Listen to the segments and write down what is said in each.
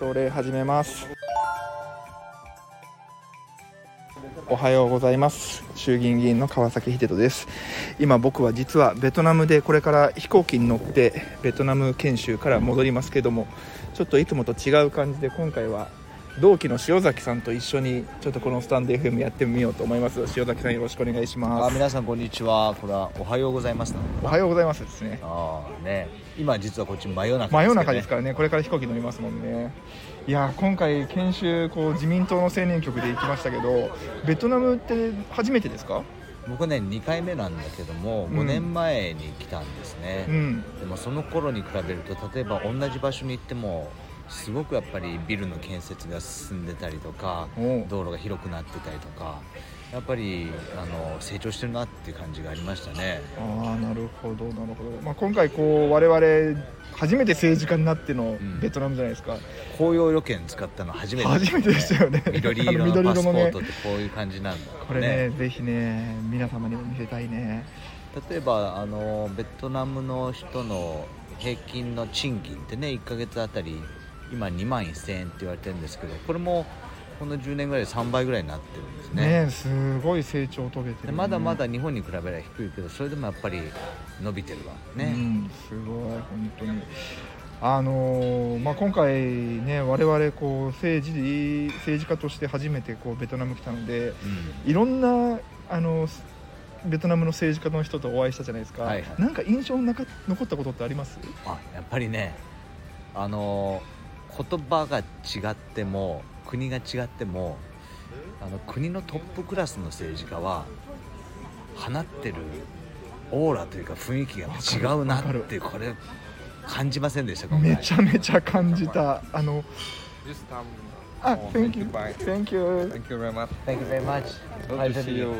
朝礼始めます。おはようございます。衆議院議員の川崎秀人です。今僕は実はベトナムでこれから飛行機に乗ってベトナム研修から戻りますけどもちょっといつもと違う感じで今回は同期の塩崎さんと一緒にちょっとこのスタンド FM やってみようと思います。塩崎さんよろしくお願いします。あ皆さんこんにちは。これはおはようございますおはようございますですね。ああね。今実はこっち真夜中真夜中ですかからね。これから飛行機乗りますもんね。いや今回研修こう自民党の青年局で行きましたけどベトナムって初めてですか？僕ね2回目なんだけどもうん。5年前に来たんですね、うん。でもその頃に比べると例えば同じ場所に行ってもすごくやっぱりビルの建設が進んでたりとか道路が広くなってたりとかやっぱりあの成長してるなっていう感じがありましたね。ああなるほどなるほど、まあ、今回こう我々初めて政治家になってのん。ベトナムじゃないですか、紅葉旅券使ったの初めて初めてでしたよね。緑色あのパスポートってこういう感じなんだこれねぜひね皆様にも見せたいね。例えばあのベトナムの人の平均の賃金ってね1ヶ月あたり今2万1000円って言われてるんですけどこれもこの10年ぐらいで3倍ぐらいになってるんですね。ねすごい成長を遂げてる、ね、でまだまだ日本に比べれば低いけどそれでもやっぱり伸びてるわね、うん、すごい本当に。あのーまあ、今回ね我々こう政治政治家として初めてこうベトナム来たのでうん。いろんなあのベトナムの政治家の人とお会いしたじゃないですか、はいはい。なんか印象になか残ったことってあります？あやっぱりねあの言葉が違っても国が違ってもあの国のトップクラスの政治家は放ってるオーラというか雰囲気が違うなっていうこれ感じませんでしたかめちゃめちゃ感じたあの.あ Oh, Thank you. Thank you Thank you very much. Thank you very much Hope to see you.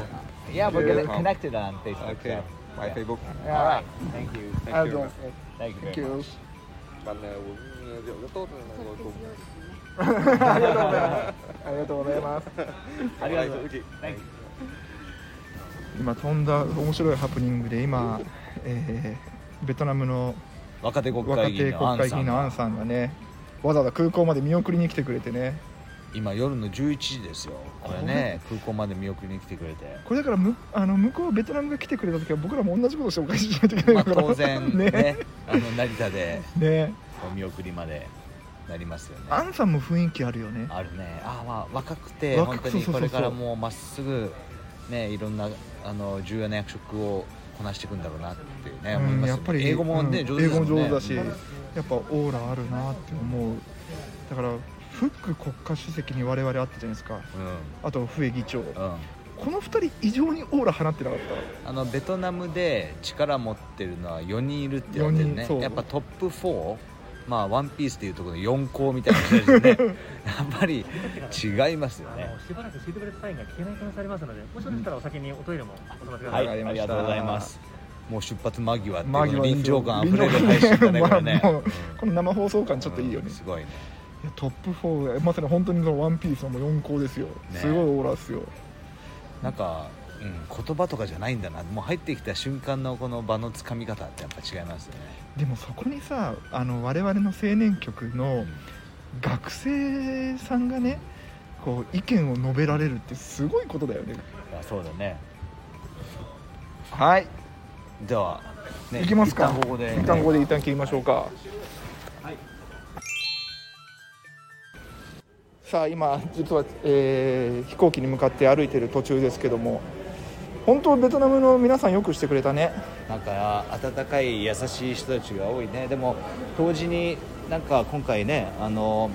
Yeah we're getting connected on Facebook Okay. Yeah. Facebook. Alright thank you あ Thank どう you. も thank you Thank very you ngồi cùng. ありがとうございます。ありがとうございます。ありがとう Đây, giữ chị. Thank you 今飛んだ面白いハプニングで今、えーベトナムの若手国若会議員のアンンさんがねわざわざ空港まで見送りに来てくれてね。今夜の11時ですよこれね空港まで見送りに来てくれてこれだからむあの向こうベトナムが来てくれた時は僕らも同じことしてお返ししないといけなまあいのかな、当然ねね。あの成田で。ねお見送りまでなりますよね。アンさんも雰囲気あるよね。あるね。あまあ若くて若本当にこれからもうまっすぐねいろんなあの重要な役職をこなしていくんだろうなっていうね、思いますようんやっぱり英語もね、うん上手ですもんね。英語も上手だし、うんやっぱオーラあるなって思う。だからフック国家主席に我々会ったじゃないですか。あとフエ議長。うん。うんこの2人異常にオーラ放ってなかっあのベトナムで力持ってるのは4人いるって言われてるね。やっぱトップ4まあワンピースでいうところの4校みたいな人たちでね やっぱり違いますよあねのしばらくシートベルトサインが聞けない可能性ありますので、もしよかったらお先におトイレもお済ませくださ。はいいわかりましたありがとうございます。もう出発間際っていう臨場感あふれる配信だね これね、この生放送感ちょっといいよね、うんすごいね。いやトップ4まさに本当にそのワンピースのもう4校ですよ、ね。すごいオーラっすよ。なんか、うん、言葉とかじゃないんだな。もう入ってきた瞬間のこの場のつかみ方ってやっぱ違いますよね、でもそこにさあの我々の青年局の学生さんがねこう意見を述べられるってすごいことだよね。あそうだね。はい。では、ね、行きますか。一旦ここで、一旦ここで一旦切りましょうか。さあ今実は、えー飛行機に向かって歩いてる途中ですけども本当ベトナムの皆さんよくしてくれたね。なんか温かい優しい人たちが多いね。でも同時になんか今回ねあの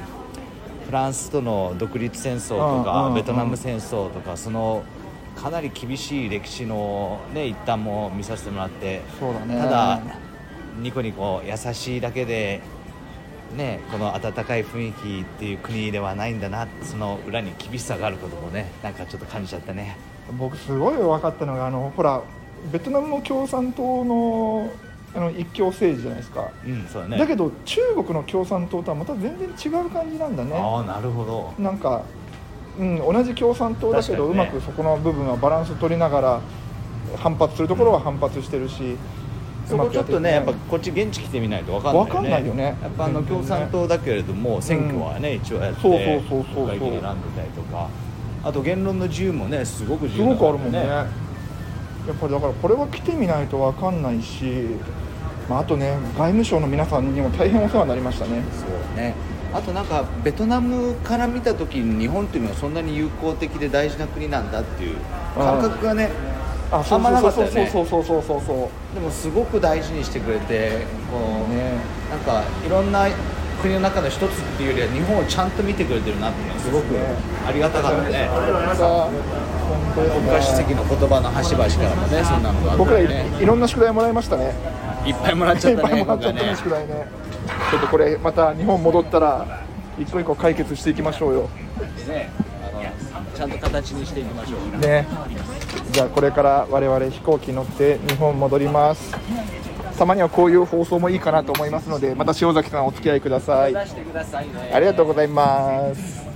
フランスとの独立戦争とかベトナム戦争とかそのかなり厳しい歴史のね一端も見させてもらってそうだね。ただニコニコ優しいだけでねこの温かい雰囲気っていう国ではないんだなその裏に厳しさがあることもねなんかちょっと感じちゃったね。僕すごい分かったのがあのほらベトナムの共産党のあの一強政治じゃないですか、うんそうだね。だけど中国の共産党とはまた全然違う感じなんだね。ああなるほど。なんか、うん、同じ共産党だけど、ね。まくそこの部分はバランス取りながら反発するところは反発してるし、そこちょっとねやっぱこっち現地来てみないと分かんないよね。わかんないよね。やっぱあの共産党だけれども選挙はね、一応やってそうそうそうそうそう。国会議員選んでたりとか。あと言論の自由もねすごく自す由だからごくあるもんね。やっぱりだからこれは来てみないと分かんないし、まあ、あとね外務省の皆さんにも大変お世話になりましたね。そうね。あとなんかベトナムから見た時に日本っていうのはそんなに友好的で大事な国なんだっていう感覚がねああんまなかったよね。そうそうそうそうそう。そうでもすごく大事にしてくれてこう、ねなんかいろんな国の中の一つっていうよりは日本をちゃんと見てくれてるなっていうのはすごくありがたかったね。国家主ね席の言葉の端々からもねそんなのがあ僕らいってねいろんな宿題もらいましたね。いっぱいもらっちゃったねいっぱいもらっちゃったね。宿題ね。ちょっとこれまた日本戻ったら一個一個解決していきましょうよ。ねちゃんと形にしていきましょう。ね。じゃあこれから我々飛行機乗って日本戻ります。たまにはこういう放送もいいかなと思いますのでまた塩崎さんお付き合いください。ね。ありがとうございます